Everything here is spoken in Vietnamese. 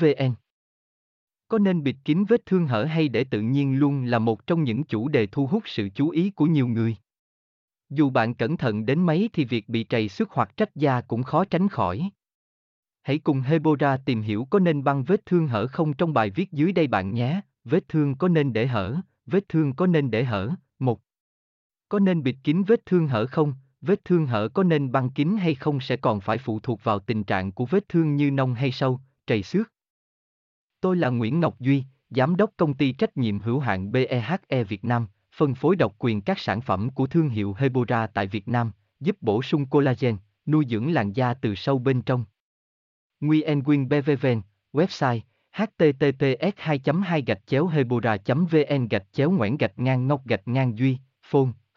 vn có nên bịt kín vết thương hở hay để tự nhiên luôn là một trong những chủ đề thu hút sự chú ý của nhiều người. Dù bạn cẩn thận đến mấy thì việc bị trầy xước hoặc trách da cũng khó tránh khỏi. Hãy cùng Hebora tìm hiểu có nên băng vết thương hở không trong bài viết dưới đây bạn nhé. Vết thương có nên để hở, vết thương có nên để hở. Một, Có nên bịt kín vết thương hở không? Vết thương hở có nên băng kín hay không sẽ còn phải phụ thuộc vào tình trạng của vết thương như nông hay sâu, trầy xước. Tôi là Nguyễn Ngọc Duy, Giám đốc công ty trách nhiệm hữu hạn BEHE Việt Nam, phân phối độc quyền các sản phẩm của thương hiệu Hebora tại Việt Nam, giúp bổ sung collagen, nuôi dưỡng làn da từ sâu bên trong. Nguyen Quyên BVVN, website https 2 2 hebora vn gạch chéo ngoãn gạch ngang ngọc gạch ngang duy phone